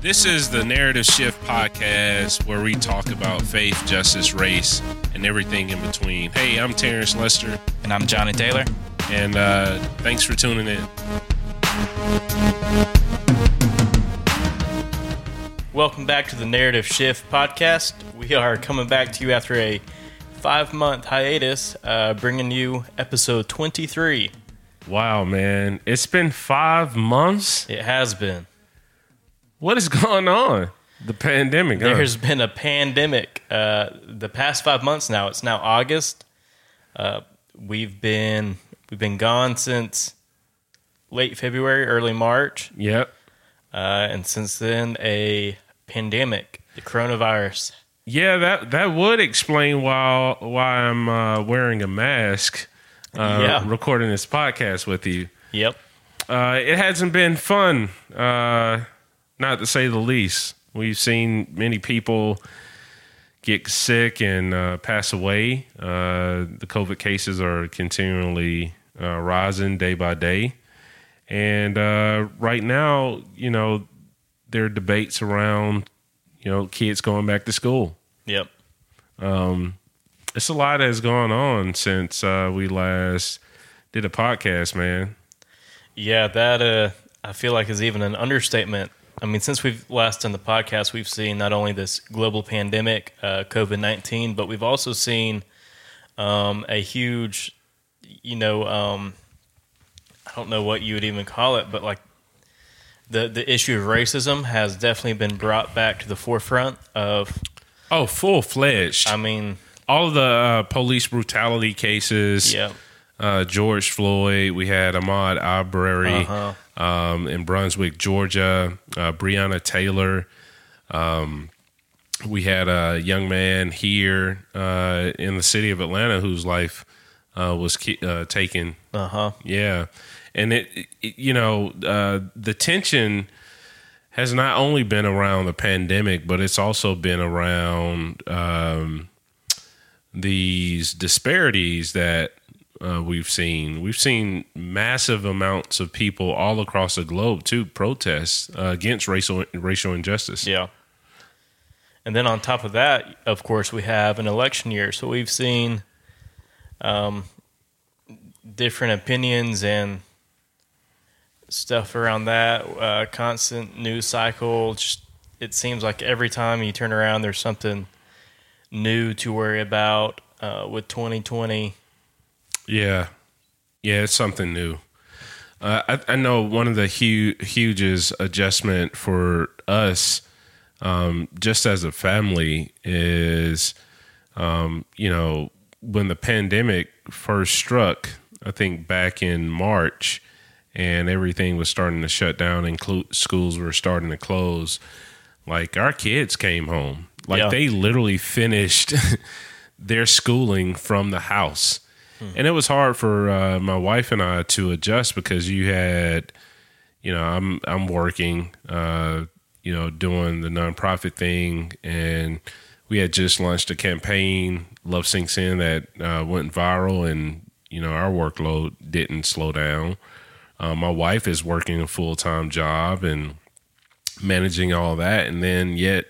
This is the Narrative Shift podcast where we talk about faith, justice, race, and everything in between. Hey, I'm Terrence Lester, And I'm Johnny Taylor. and uh, thanks for tuning in. Welcome back to the Narrative Shift podcast. We are coming back to you after a five month hiatus, uh, bringing you episode 23. Wow, man. It's been five months. It has been. What is going on? The pandemic. huh? There's been a pandemic uh, the past five months now. It's now August. Uh, we've been we've been gone since late February, early March, Yep. uh, and since then a pandemic, the coronavirus. Yeah, that that would explain why why I'm uh, wearing a mask. Uh, Yeah. recording this podcast with you. Yep. Uh, it hasn't been fun, uh, not to say the least. We've seen many people get sick and uh, pass away. Uh, the COVID cases are continually uh, rising day by day. And uh, right now, you know, there are debates around, you know, kids going back to school. Yep. It's a lot that has gone on since uh, we last did a podcast, man. Yeah, that uh, I feel like is even an understatement. I mean, since we've last done the podcast, we've seen not only this global pandemic, uh, COVID nineteen, but we've also seen um, a huge, you know, um, I don't know what you would even call it, but like the the issue of racism has definitely been brought back to the forefront of. Oh, full fledged. I mean, all of the uh, police brutality cases, yeah, uh, George Floyd, we had Ahmaud Arbery Uh-huh. um, in Brunswick, Georgia, uh, Breonna Taylor. Um, we had a young man here uh, in the city of Atlanta whose life uh, was ki- uh, taken. uh huh, Yeah, and it, it you know, uh, the tension has not only been around the pandemic, but it's also been around um, these disparities that uh, we've seen. We've seen massive amounts of people all across the globe to protest uh, against racial racial injustice. Yeah. And then on top of that, of course, we have an election year. So we've seen um, different opinions and stuff around that, uh, constant news cycle. Just, it seems like every time you turn around, there's something new to worry about uh, with 2020. Yeah, yeah, it's something new. Uh, I, I know one of the hu- hugest adjustment for us, um, just as a family, is um, you know when the pandemic first struck. I think back in March, and everything was starting to shut down, and clo- schools were starting to close. Like our kids came home, like Yeah. they literally finished their schooling from the house. And it was hard for uh, my wife and I to adjust because you had, you know, I'm I'm working, uh, you know, doing the nonprofit thing, and we had just launched a campaign, Love Sinks In, that uh, went viral, and you know, our workload didn't slow down. Uh, my wife is working a full time job and managing all that, and then yet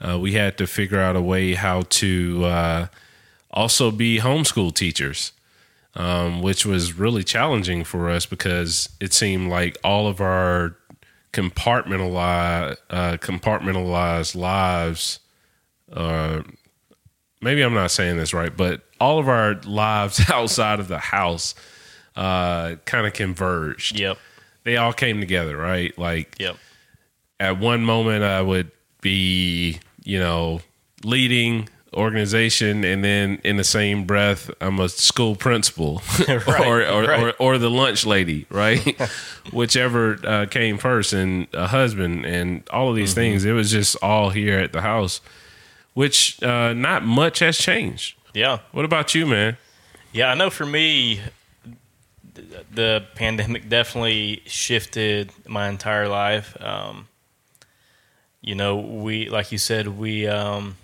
uh, we had to figure out a way how to uh, also be homeschool teachers, um, which was really challenging for us because it seemed like all of our compartmentalized uh, compartmentalized lives. Uh, maybe I'm not saying this right, but all of our lives outside of the house uh, kind of converged. Yep. They all came together, right? Like Yep. at one moment I would be, you know, leading organization and then in the same breath I'm a school principal Right, or, or, right. or or the lunch lady, right? Whichever uh, came first and a husband and all of these Mm-hmm. things. It was just all here at the house, which uh, not much has changed. Yeah. What about you, man? Yeah, I know for me, the pandemic definitely shifted my entire life. Um, you know, we, like you said, we um,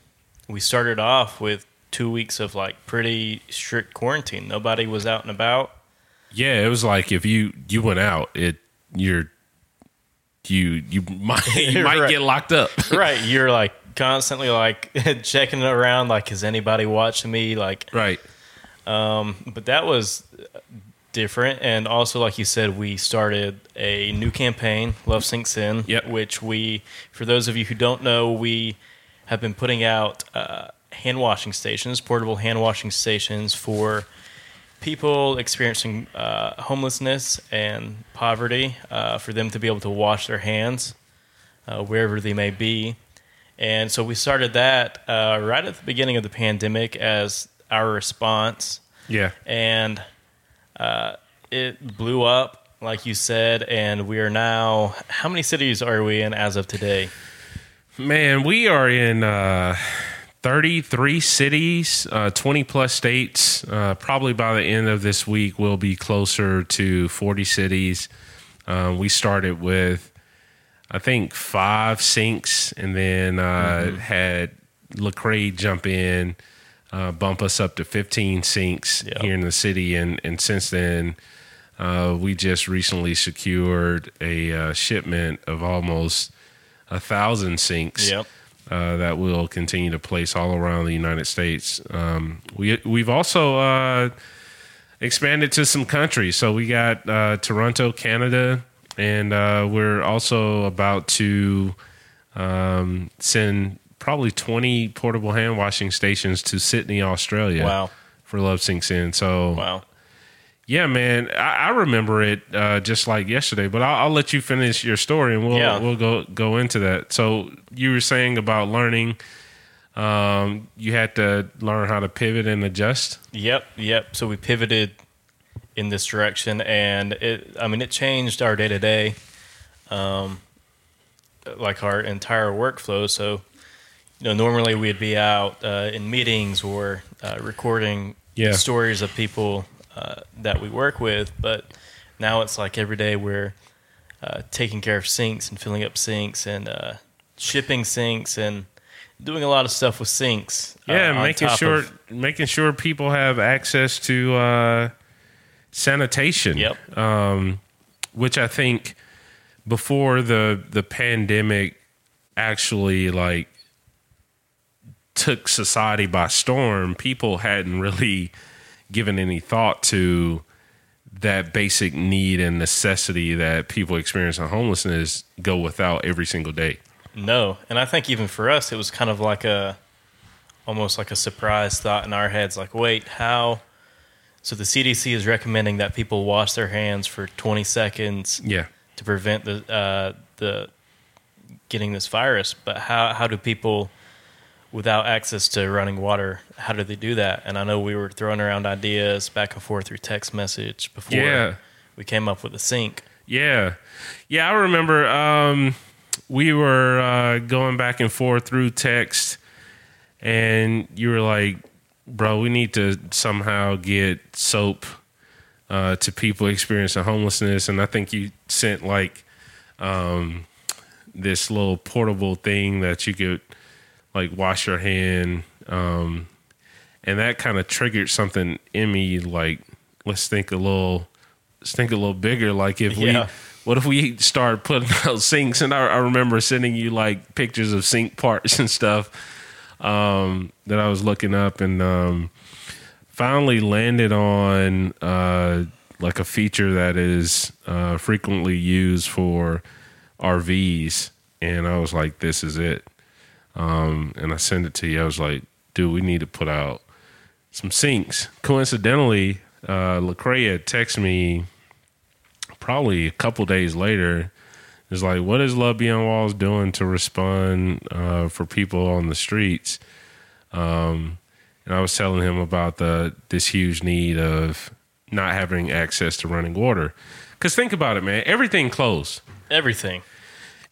we started off with two weeks of like pretty strict quarantine. Nobody was out and about. Yeah, it was like if you you went out, it you're you you might you might Right. get locked up. right. You're like constantly like checking around, like, is anybody watching me? Like, right. Um but that was different. And also, like you said, we started a new campaign, Love Sinks In, Yep. which we, for those of you who don't know, we have been putting out uh, hand washing stations, portable hand washing stations for people experiencing uh, homelessness and poverty, uh, for them to be able to wash their hands uh, wherever they may be. And so we started that uh, right at the beginning of the pandemic as our response Yeah. and uh, it blew up, like you said. And we are now, how many cities are we in as of today? Man, we are in uh, 33 cities, uh, 20 plus states. Uh, probably by the end of this week, we'll be closer to 40 cities. Uh, we started with, I think, five sinks and then uh, had Lecrae jump in, uh, bump us up to 15 sinks Yeah. here in the city. And, and since then, uh, we just recently secured a uh, shipment of almost a thousand sinks Yep. uh, that we'll continue to place all around the United States. Um, we we've also uh, expanded to some countries. So we got uh, Toronto, Canada, and uh, we're also about to um, send probably twenty portable hand washing stations to Sydney, Australia. Wow. For Love Sinks In. So Wow. yeah, man, I, I remember it uh, just like yesterday. But I'll, I'll let you finish your story, and we'll Yeah. we'll go go into that. So you were saying about learning. Um, you had to learn how to pivot and adjust. Yep. Yep. So we pivoted in this direction, and it, I mean, it changed our day to day, um, like our entire workflow. So, you know, normally we'd be out uh, in meetings or uh, recording Yeah. stories of people uh, that we work with, but now it's like every day we're uh, taking care of sinks and filling up sinks and uh, shipping sinks and doing a lot of stuff with sinks. uh, Yeah, making sure of- making sure people have access to uh, sanitation. Yep. Um, which I think before the the pandemic actually like took society by storm, people hadn't really given any thought to that basic need and necessity that people experience experiencing homelessness go without every single day. No, and I think even for us, it was kind of like a, almost like a surprise thought in our heads. Like, wait, how? So the CDC is recommending that people wash their hands for 20 seconds Yeah. to prevent the uh, the getting this virus. But how how do people without access to running water? How do they do that? And I know we were throwing around ideas back and forth through text message before Yeah. we came up with the sink. Yeah. Yeah, I remember um, we were uh, going back and forth through text, and you were like, bro, we need to somehow get soap uh, to people experiencing homelessness. And I think you sent like um, this little portable thing that you could like wash your hand. Um, and that kind of triggered something in me like, let's think a little let's think a little bigger. Like if Yeah. we, what if we start putting out sinks? And I, I remember sending you like pictures of sink parts and stuff um, that I was looking up, and um, finally landed on uh, like a feature that is uh, frequently used for RVs, and I was like, this is it. Um, and I sent it to you. I was like, dude, we need to put out some sinks. Coincidentally, uh, had texted me probably a couple days later. It's like, what is Love Beyond Walls doing to respond uh, for people on the streets? Um, and I was telling him about the this huge need of not having access to running water. Because think about it, man, everything closed. Everything.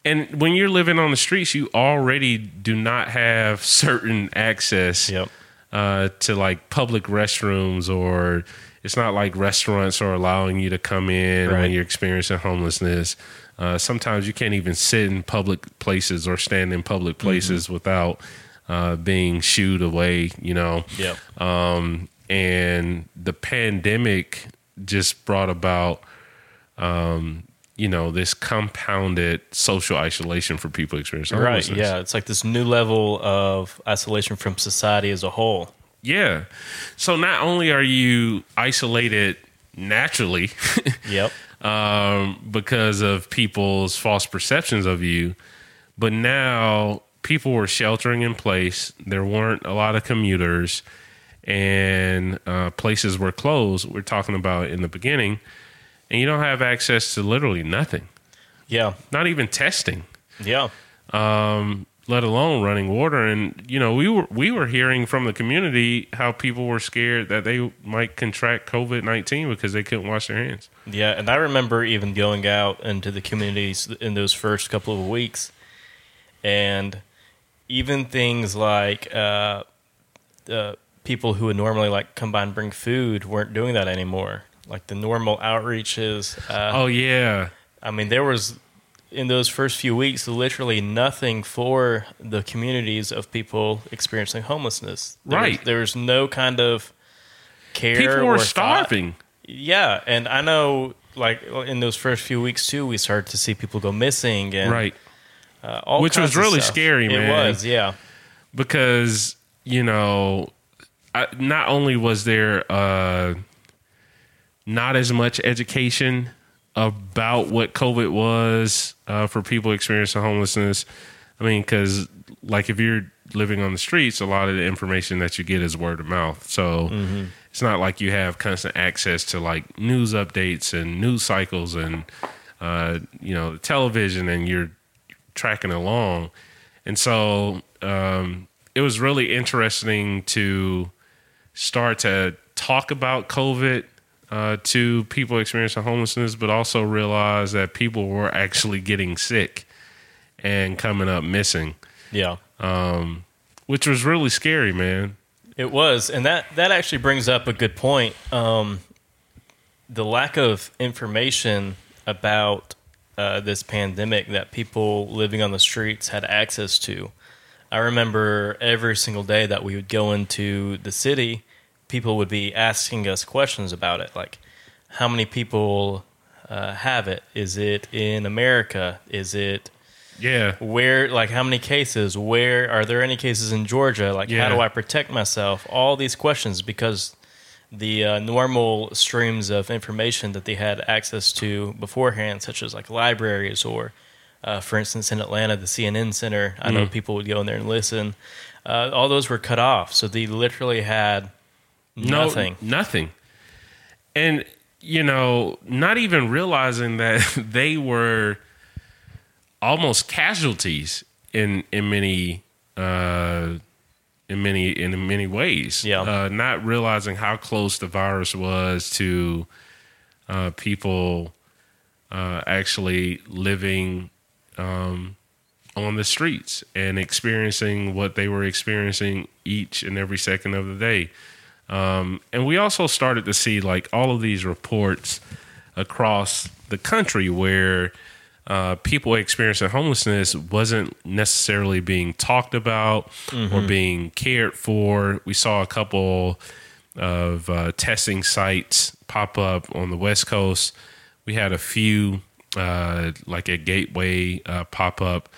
And when you're living on the streets, you already do not have certain access Yep. uh, to like public restrooms or it's not like restaurants are allowing you to come in when you're experiencing homelessness. Uh, sometimes you can't even sit in public places or stand in public places without uh, being shooed away, you know. Yep. Um, and the pandemic just brought about, um, you know, this compounded social isolation for people experiencing Right. Yeah. It's like this new level of isolation from society as a whole. Yeah. So not only are you isolated naturally Yep. um, because of people's false perceptions of you, but now people were sheltering in place. There weren't a lot of commuters, and uh, places were closed. We're talking about in the beginning, and you don't have access to literally nothing, Yeah. not even testing Yeah. um, let alone running water. And you know, we were we were hearing from the community how people were scared that they might contract COVID nineteen because they couldn't wash their hands. Yeah, and I remember even going out into the communities in those first couple of weeks, and even things like uh, uh, people who would normally like come by and bring food weren't doing that anymore. Like the normal outreaches. Uh, Oh yeah, I mean, there was in those first few weeks literally nothing for the communities of people experiencing homelessness. There was- Right. there was no kind of care. people were thought- starving. yeah, and I know, like in those first few weeks too, we started to see people go missing, and Right, uh, all Which was really scary, It was, yeah, because you know, I, not only was there uh, not as much education about what COVID was uh, for people experiencing homelessness. I mean, because like if you're living on the streets, a lot of the information that you get is word of mouth. So it's not like you have constant access to like news updates and news cycles and uh, you know television, and you're tracking along. And so um, it was really interesting to start to talk about COVID uh, to people experiencing homelessness, but also realize that people were actually getting sick and coming up missing, yeah. which was really scary, man. It was, and that that actually brings up a good point. Um, the lack of information about uh, this pandemic that people living on the streets had access to. I remember every single day that we would go into the city, people would be asking us questions about it, like how many people uh, have it? Is it in America? Is it Yeah. where like how many cases where are there any cases in georgia like Yeah. how do i protect myself all these questions because the uh, normal streams of information that they had access to beforehand such as like libraries or uh, for instance in atlanta the cnn center i know people would go in there and listen uh, all those were cut off so they literally had No, nothing Nothing. And, you know, not even realizing that they were almost casualties in in many uh in many in many ways. Yeah. Uh not realizing how close the virus was to uh people uh actually living um on the streets and experiencing what they were experiencing each and every second of the day. Um, and we also started to see like all of these reports across the country where uh, people experiencing homelessness wasn't necessarily being talked about or being cared for. We saw a couple of uh, testing sites pop up on the West Coast. We had a few, uh, like a Gateway, uh, pop up,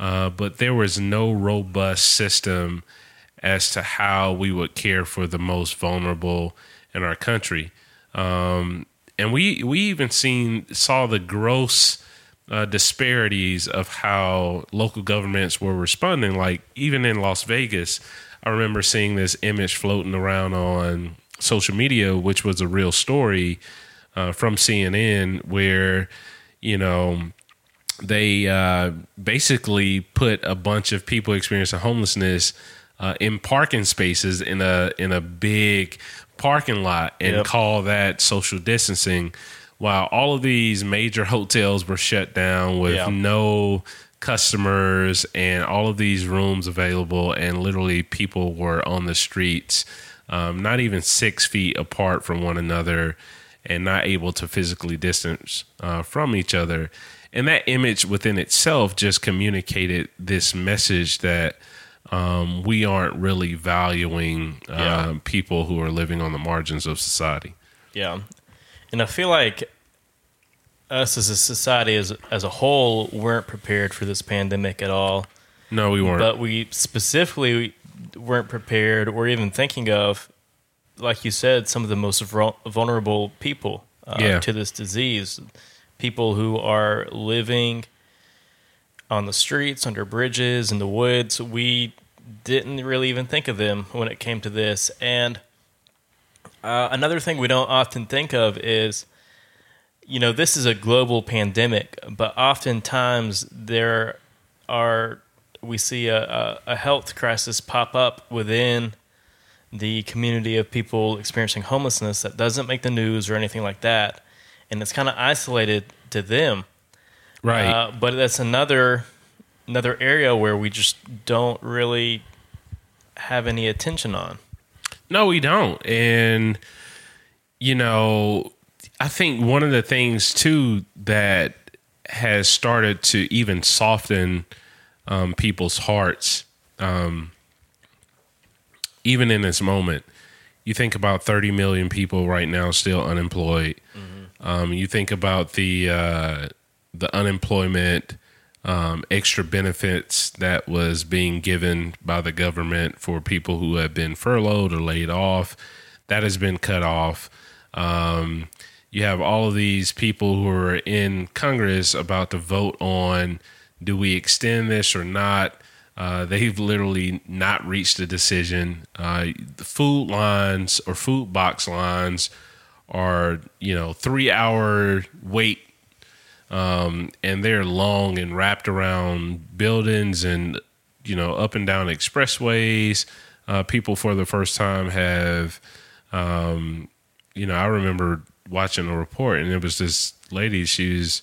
uh, but there was no robust system as to how we would care for the most vulnerable in our country. Um, and we we even seen saw the gross uh, disparities of how local governments were responding. Like even in Las Vegas, I remember seeing this image floating around on social media, which was a real story uh, from CNN, where you know they uh, basically put a bunch of people experiencing homelessness uh, in parking spaces in a in a big parking lot and Yep. call that social distancing. While all of these major hotels were shut down with Yeah. no customers and all of these rooms available, and literally people were on the streets, um, not even six feet apart from one another, and not able to physically distance uh, from each other. And that image within itself just communicated this message that um, we aren't really valuing uh, Yeah. people who are living on the margins of society. Yeah. And I feel like us as a society as as a whole weren't prepared for this pandemic at all. No, we weren't. But we specifically weren't prepared or even thinking of, like you said, some of the most vulnerable people uh, Yeah. to this disease. People who are living on the streets, under bridges, in the woods. We didn't really even think of them when it came to this. And uh, another thing we don't often think of is, you know, this is a global pandemic, but oftentimes there are we see a, a, a health crisis pop up within the community of people experiencing homelessness that doesn't make the news or anything like that, and it's kind of isolated to them. Right. Uh, but that's another another area where we just don't really have any attention on. No, we don't. And, you know, I think one of the things, too, that has started to even soften um, people's hearts, um, even in this moment, you think about 30 million people right now still unemployed. Um, you think about the uh, the unemployment um, extra benefits that was being given by the government for people who have been furloughed or laid off. That has been cut off. Um, you have all of these people who are in Congress about to vote on do we extend this or not. Uh, they've literally not reached a decision. Uh, the food lines or food box lines are, you know, three hour wait um, and they're long and wrapped around buildings and you know up and down expressways. Uh, people for the first time have, um, you know, I remember watching a report and it was this lady. She's,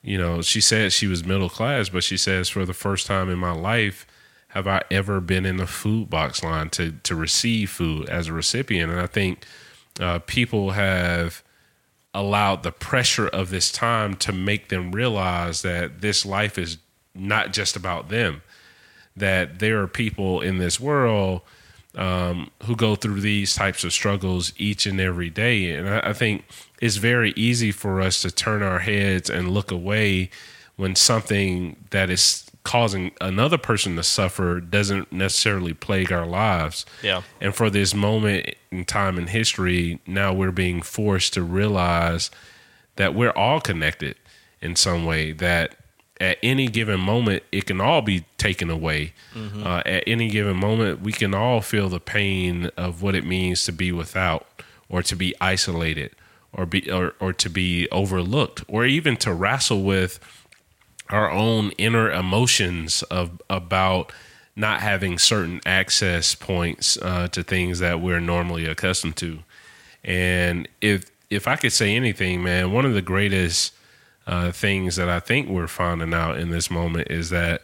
you know, she said she was middle class, but she says for the first time in my life have I ever been in a food box line to to receive food as a recipient, and I think uh, people have allowed the pressure of this time to make them realize that this life is not just about them that there are people in this world um, who go through these types of struggles each and every day. And I, I think it's very easy for us to turn our heads and look away when something that is causing another person to suffer doesn't necessarily plague our lives Yeah. and for this moment in time in history, now we're being forced to realize that we're all connected in some way, that at any given moment, it can all be taken away. Uh, at any given moment, we can all feel the pain of what it means to be without or to be isolated or be or, or to be overlooked or even to wrestle with our own inner emotions of about not having certain access points uh, to things that we're normally accustomed to. And if if I could say anything, man, one of the greatest uh, things that I think we're finding out in this moment is that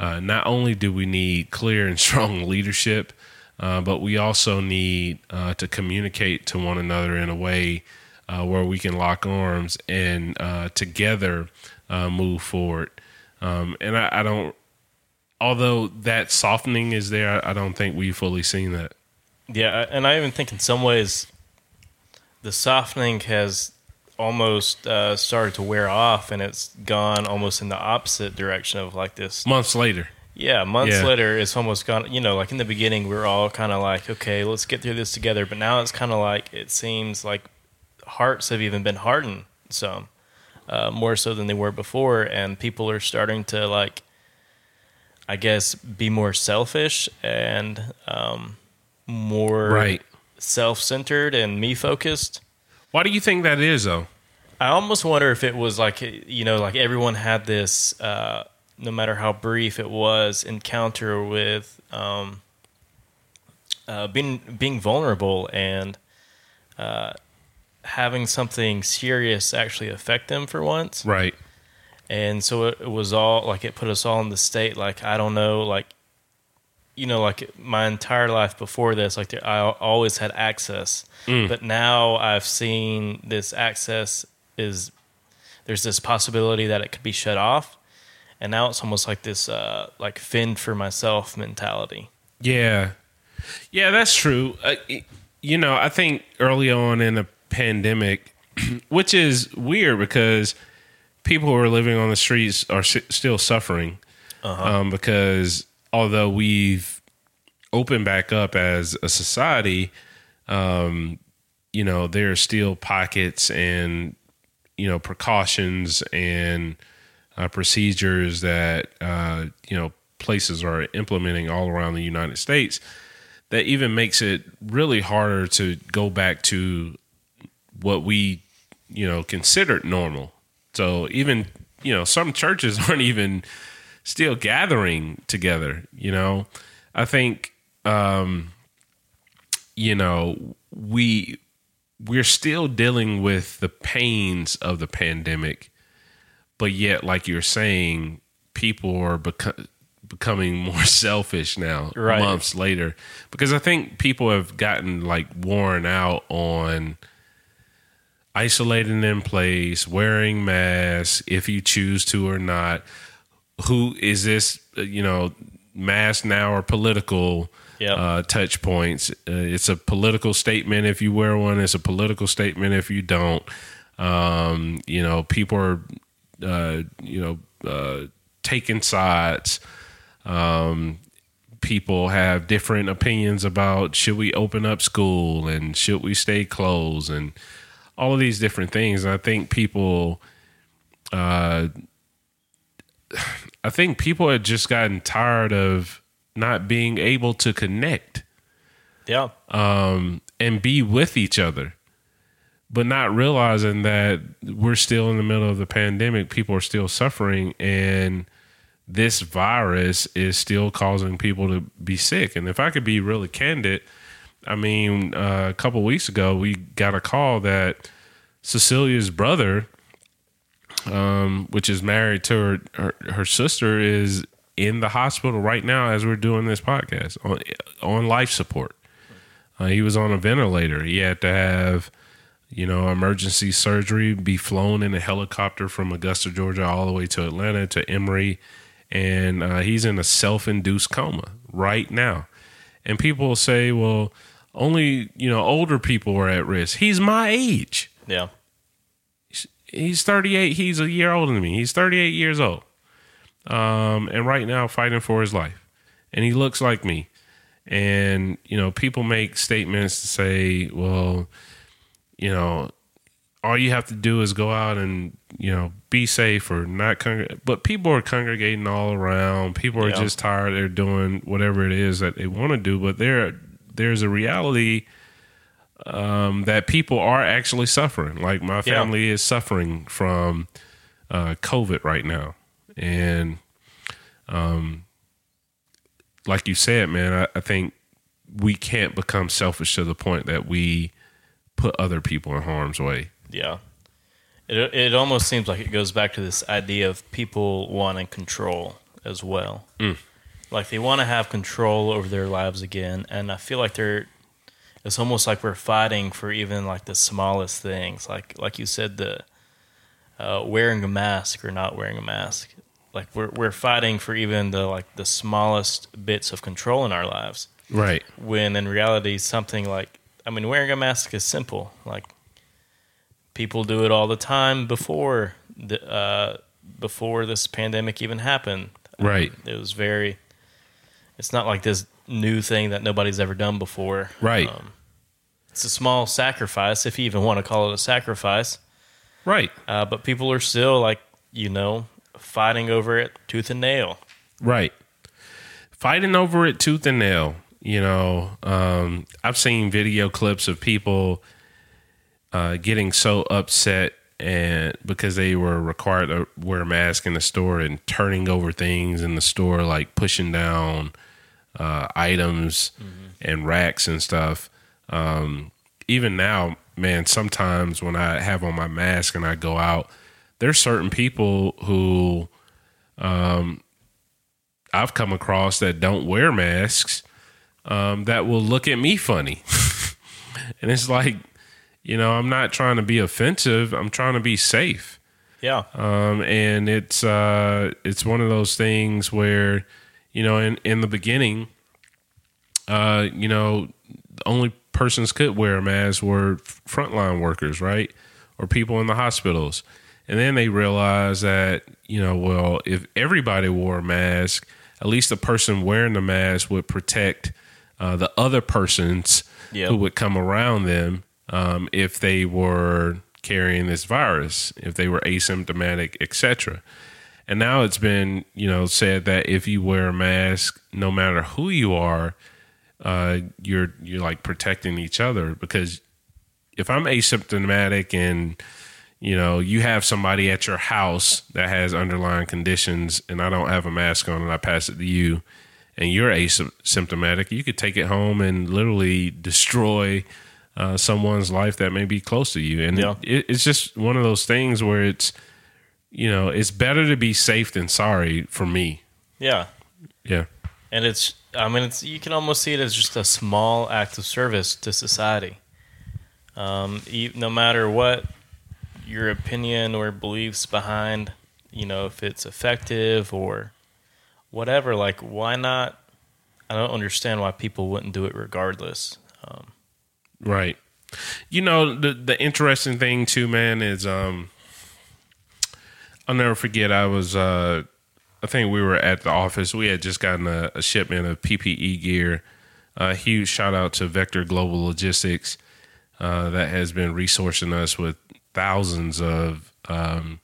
uh, not only do we need clear and strong leadership, uh, but we also need uh, to communicate to one another in a way uh, where we can lock arms and together uh, move forward. Um, and I, I don't, although that softening is there, I, I don't think we've fully seen that. Yeah, and I even think in some ways the softening has almost uh, started to wear off, and it's gone almost in the opposite direction of like this. Months later, Yeah, months Yeah. later, it's almost gone. You know, like in the beginning, we are all kind of like, okay, let's get through this together. But now it's kind of like it seems like hearts have even been hardened some uh, more so than they were before, and people are starting to like, I guess, be more selfish and um, more right? self-centered and me-focused. Why do you think that is, though? I almost wonder if it was like you know, like everyone had this, uh, no matter how brief it was, encounter with um, uh, being being vulnerable and uh, having something serious actually affect them for once. Right. And so it, it was all like it put us all in the state like I don't know like you know like my entire life before this like I always had access but now I've seen this access is there's this possibility that it could be shut off and now it's almost like this uh like fend for myself mentality Yeah. Yeah, that's true. Uh, y- you know, I think early on in the pandemic, which is weird because people who are living on the streets are s- still suffering. Um, because although we've opened back up as a society, um, you know, there are still pockets and you know precautions and uh, procedures that uh, you know places are implementing all around the United States that even makes it really harder to go back to what we you know considered normal. So even you know some churches aren't even still gathering together. You know, I think um, you know we we're still dealing with the pains of the pandemic, but yet, like you're saying, people are beco- becoming more selfish now, Right. months later, because I think people have gotten like worn out on isolating in place, wearing masks if you choose to or not. Who is this? uh, You know, mask now or political Yep. uh, touch points. Uh, it's a political statement if you wear one. It's a political statement if you don't. Um, you know, people are, uh, you know, uh, taking sides. Um, people have different opinions about should we open up school and should we stay closed and all of these different things. And I think people, uh, I think people had just gotten tired of not being able to connect Yeah. um, and be with each other, but not realizing that we're still in the middle of the pandemic. People are still suffering, and this virus is still causing people to be sick. And if I could be really candid, I mean, uh, a couple weeks ago, we got a call that Cecilia's brother, um, which is married to her, her her sister, is in the hospital right now as we're doing this podcast on on life support. Uh, he was on a ventilator. He had to have, you know, emergency surgery, be flown in a helicopter from Augusta, Georgia, all the way to Atlanta to Emory, and uh, he's in a self-induced coma right now. And people say, "Well, only you know older people are at risk." He's my age. Yeah. He's 38. He's a year older than me. He's 38 years old, um, and right now fighting for his life. And he looks like me. And you know, people make statements to say, "Well, you know, all you have to do is go out and you know be safe or not." Congr-. But people are congregating all around. People are Yeah. just tired. They're doing whatever it is that they want to do. But there, there's a reality um, that people are actually suffering. Like my Yeah. family is suffering from uh, COVID right now, and um, like you said, man, I, I think we can't become selfish to the point that we put other people in harm's way. Yeah. It it almost seems like it goes back to this idea of people wanting control as well. Like they want to have control over their lives again, and I feel like they're. It's almost like we're fighting for even like the smallest things, like like you said, the uh, wearing a mask or not wearing a mask. Like we're we're fighting for even the like the smallest bits of control in our lives Right. when in reality something like I mean wearing a mask is simple. Like people do it all the time before the uh, before this pandemic even happened. Right. It was very. It's not like this new thing that nobody's ever done before. Right. Um, it's a small sacrifice, if you even want to call it a sacrifice. Right. Uh, but people are still like you know fighting over it tooth and nail. Right. Fighting over it tooth and nail. You know, um, I've seen video clips of people uh, getting so upset and because they were required to wear a mask in the store and turning over things in the store, like pushing down uh, items and racks and stuff. Um, even now, man, sometimes when I have on my mask and I go out, there's certain people who I've come across that don't wear masks um, that will look at me funny. and it's like, you know, I'm not trying to be offensive. I'm trying to be safe. Yeah, Um, and it's uh, it's one of those things where, you know, in, in the beginning, uh, you know, the only persons could wear a mask were frontline workers, right? or people in the hospitals. And then they realize that, you know, well, if everybody wore a mask, at least the person wearing the mask would protect uh, the other persons Yep. who would come around them um, if they were carrying this virus, if they were asymptomatic, etc. And now it's been, you know, said that if you wear a mask, no matter who you are, uh, you're you're like protecting each other because if I'm asymptomatic and you know you have somebody at your house that has underlying conditions and I don't have a mask on and I pass it to you and you're asymptomatic, you could take it home and literally destroy uh, someone's life that may be close to you. And Yeah. it, it's just one of those things where it's you know it's better to be safe than sorry for me. Yeah. Yeah. And it's, I mean, it's you can almost see it as just a small act of service to society. Um, no matter what your opinion or beliefs behind, you know, if it's effective or whatever, like, why not? I don't understand why people wouldn't do it regardless. Um, Right. You know, the the interesting thing too, man, is um I'll never forget I was uh I think we were at the office. We had just gotten a, a shipment of PPE gear. A huge shout out to Vector Global Logistics uh, that has been resourcing us with thousands of um,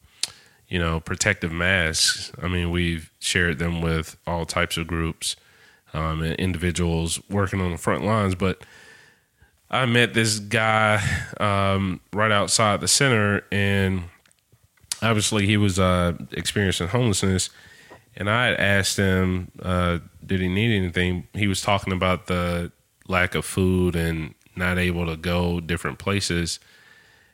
you know protective masks. I mean, we've shared them with all types of groups um, and individuals working on the front lines, but I met this guy um, right outside the center, and obviously he was uh, experiencing homelessness. And I had asked him, uh, did he need anything? He was talking about the lack of food and not able to go different places.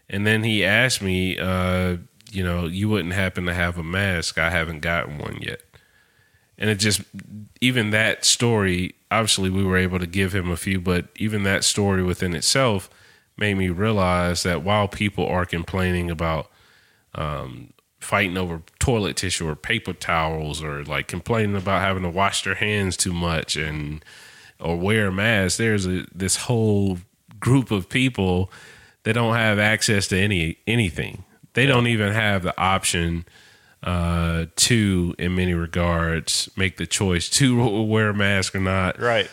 And then he asked me, uh, you know, you wouldn't happen to have a mask. I haven't gotten one yet. And it just, even that story, obviously we were able to give him a few, but even that story within itself made me realize that while people are complaining about um, fighting over toilet tissue or paper towels or like complaining about having to wash their hands too much and or wear a mask, there's a, this whole group of people that don't have access to any anything. They don't even have the option uh, to, in many regards, make the choice to wear a mask or not, right.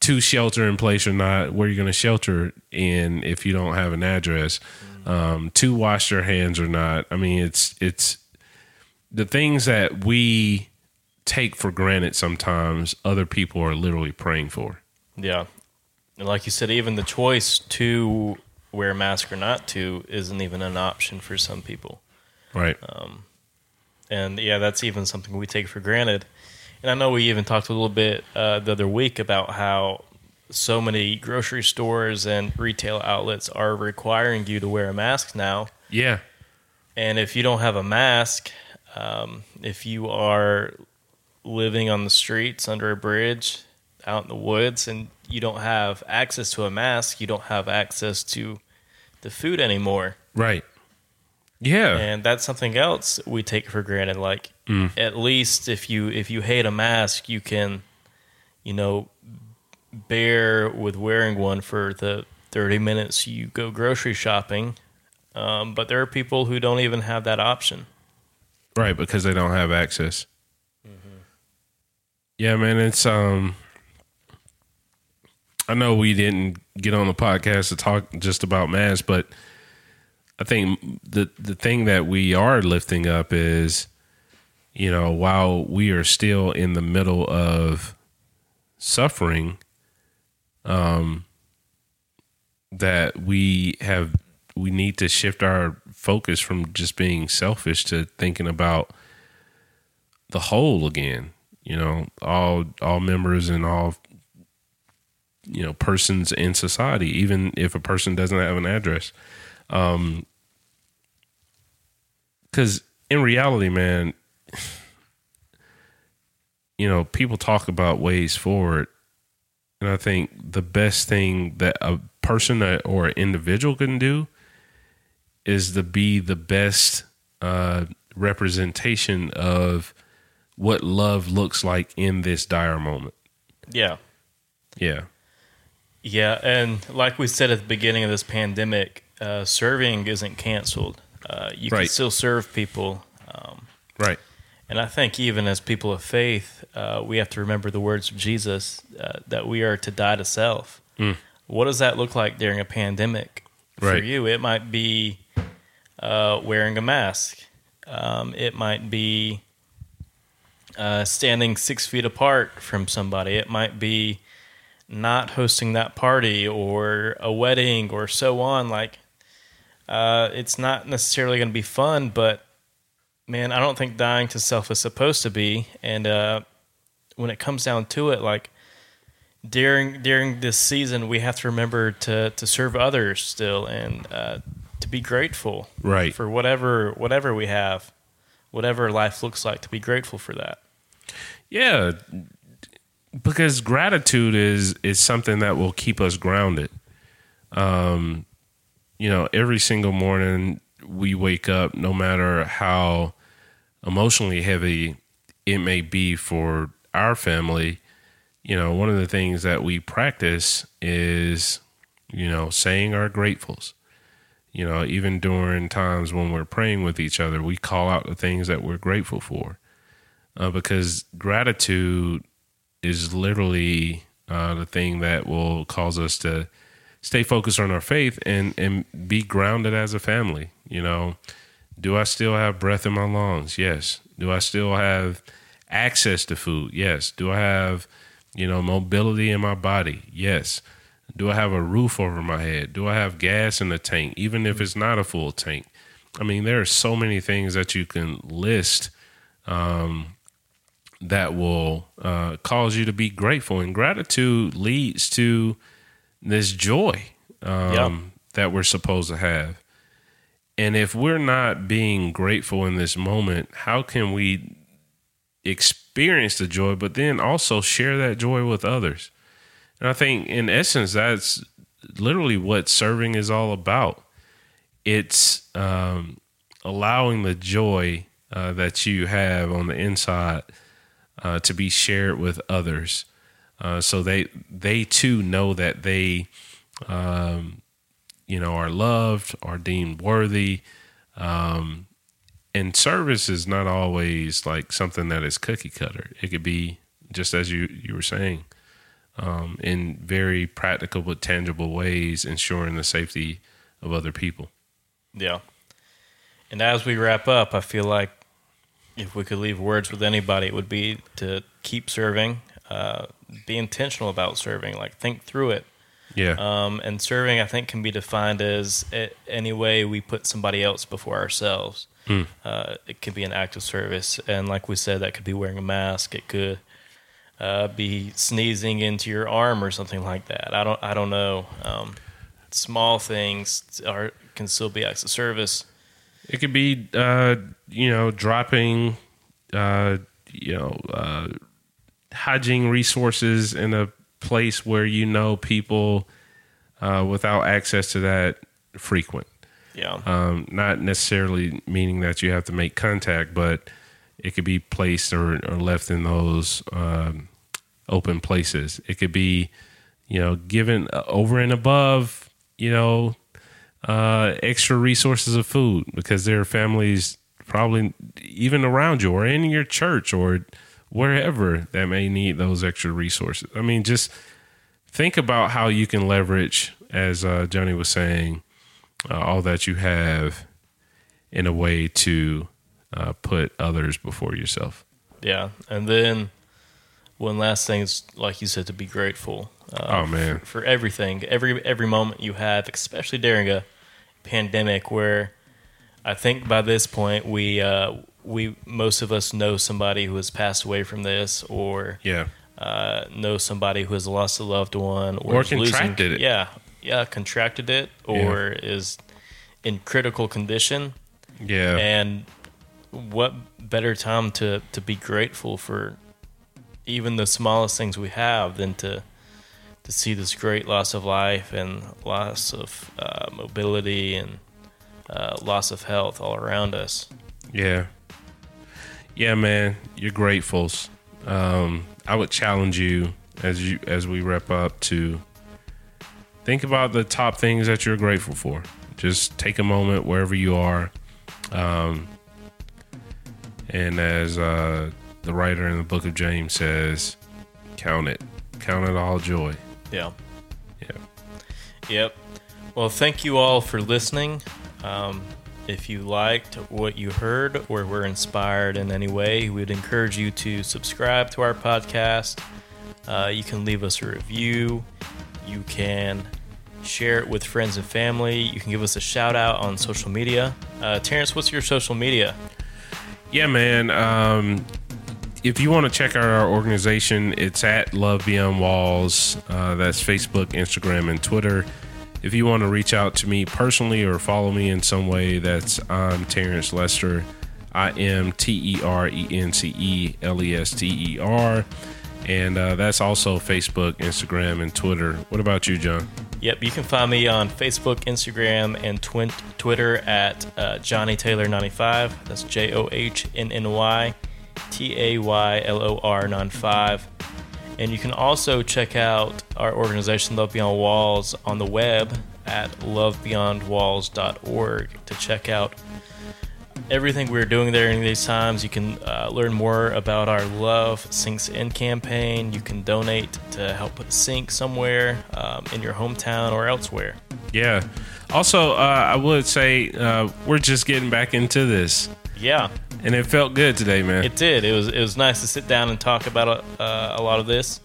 to shelter in place or not, where you're going to shelter in if you don't have an address, um, to wash your hands or not. I mean, it's it's the things that we take for granted. Sometimes other people are literally praying for. Yeah. And like you said, even the choice to wear a mask or not to isn't even an option for some people. Right. And yeah, that's even something we take for granted. And I know we even talked a little bit uh, the other week about how so many grocery stores and retail outlets are requiring you to wear a mask now. yeah. And if you don't have a mask, um, if you are living on the streets under a bridge out in the woods and you don't have access to a mask, you don't have access to the food anymore. Right. Yeah. And that's something else we take for granted. Like Mm. at least if you if you hate a mask, you can, you know, bear with wearing one for the thirty minutes you go grocery shopping. Um, but there are people who don't even have that option. Right, because they don't have access. Yeah, man, it's um I know we didn't get on the podcast to talk just about masks, but I think the the thing that we are lifting up is you know, while we are still in the middle of suffering, um that we have we need to shift our focus from just being selfish to thinking about the whole again you know all all members and all you know persons in society even if a person doesn't have an address um cuz in reality man you know people talk about ways forward and i think the best thing that a person or an individual can do is to be the best uh, representation of what love looks like in this dire moment. Yeah. Yeah. Yeah, and like we said at the beginning of this pandemic, uh, serving isn't canceled. Uh, you can still serve people. Um, Right. and I think even as people of faith, uh, we have to remember the words of Jesus uh, that we are to die to self. Mm. What does that look like during a pandemic for Right. you? It might be uh, wearing a mask. Um, it might be uh, standing six feet apart from somebody. It might be not hosting that party or a wedding or so on. Like, uh, it's not necessarily going to be fun, but man, I don't think dying to self is supposed to be. And uh, when it comes down to it, like during during this season, we have to remember to to serve others still and uh, to be grateful Right. for whatever whatever we have, whatever life looks like. To be grateful for that. Yeah, because gratitude is is something that will keep us grounded. Um, you know, every single morning we wake up, no matter how emotionally heavy it may be for our family. You know, one of the things that we practice is, you know, saying our gratefuls. You know, even during times when we're praying with each other, we call out the things that we're grateful for uh, because gratitude is literally uh, the thing that will cause us to stay focused on our faith and and be grounded as a family. You know, do I still have breath in my lungs? Yes. Do I still have access to food? Yes. Do I have you know mobility in my body? Yes. Do I have a roof over my head? Do I have gas in the tank, even if it's not a full tank? I mean, there are so many things that you can list um, that will uh, cause you to be grateful. And gratitude leads to this joy um, Yeah. that we're supposed to have. And if we're not being grateful in this moment, how can we experience the joy, but then also share that joy with others? And I think, in essence, that's literally what serving is all about. It's um, allowing the joy uh, that you have on the inside uh, to be shared with others, uh, so they they too know that they, um, you know, are loved, are deemed worthy. Um, and service is not always like something that is cookie cutter. It could be just as you you were saying, um, in very practical but tangible ways, ensuring the safety of other people. Yeah. And as we wrap up, I feel like if we could leave words with anybody, it would be to keep serving, uh, be intentional about serving, like think through it. Yeah, Um, and serving, I think, can be defined as any way we put somebody else before ourselves. Hmm. Uh, it could be an act of service, and like we said, that could be wearing a mask. It could uh, be sneezing into your arm or something like that. I don't, I don't know. Um, small things are can still be acts of service. It could be, uh, you know, dropping, uh, you know, uh, hygiene resources in a place where you know people uh, without access to that frequent. Yeah, Um, not necessarily meaning that you have to make contact, but it could be placed or, or left in those um, open places. It could be, you know, given uh, over and above, you know, uh, extra resources of food because there are families probably even around you or in your church or wherever that may need those extra resources. I mean, just think about how you can leverage, as uh, Johnny was saying, uh, all that you have in a way to uh, put others before yourself. yeah. And then one last thing is, like you said, to be grateful. Uh, Oh, man. for everything, every every moment you have, especially during a pandemic, where I think by this point we uh, we most of us know somebody who has passed away from this, or Yeah. uh, know somebody who has lost a loved one, or, Or is losing- contracted it. Yeah, yeah, contracted it, or is in critical condition. Yeah. And what better time to to be grateful for even the smallest things we have than to to see this great loss of life and loss of uh, mobility and uh, loss of health all around us. Yeah. Yeah, man, you're gratefuls. Um, I would challenge you as you as we wrap up to think about the top things that you're grateful for. Just take a moment wherever you are. Um, and as uh, the writer in the book of James says, count it. Count it all joy. Yeah. Yeah. Yep. Well, thank you all for listening. Um, if you liked what you heard or were inspired in any way, we would encourage you to subscribe to our podcast. Uh, you can leave us a review. You can share it with friends and family. You can give us a shout out on social media. Uh, Terence, what's your social media? Yeah, man. Um, if you want to check out our organization, it's at Love Beyond Walls. Uh, that's Facebook, Instagram, and Twitter. If you want to reach out to me personally or follow me in some way, that's I'm Terence Lester. I am T E R E N C E L E S T E R. And uh, that's also Facebook, Instagram, and Twitter. What about you, John? Yep, you can find me on Facebook, Instagram, and twin- Twitter at uh, Johnny Taylor 95. That's J O H N N Y T A Y L O R 95. And you can also check out our organization, Love Beyond Walls, on the web at lovebeyondwalls.org to check out everything we're doing there in these times. You can uh, learn more about our Love Sinks In campaign. You can donate to help put a sink somewhere um, in your hometown or elsewhere. Yeah. Also, uh, I would say uh, we're just getting back into this, Yeah, and it felt good today, man. It did. It was it was nice to sit down and talk about uh, a lot of this.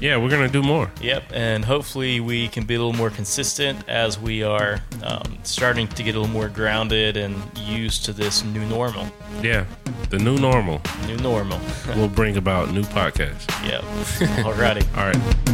Yeah, we're gonna do more. Yep, and hopefully we can be a little more consistent as we are um, starting to get a little more grounded and used to this new normal. Yeah, the new normal. New normal. will bring about new podcasts. Yep. Alrighty. All right.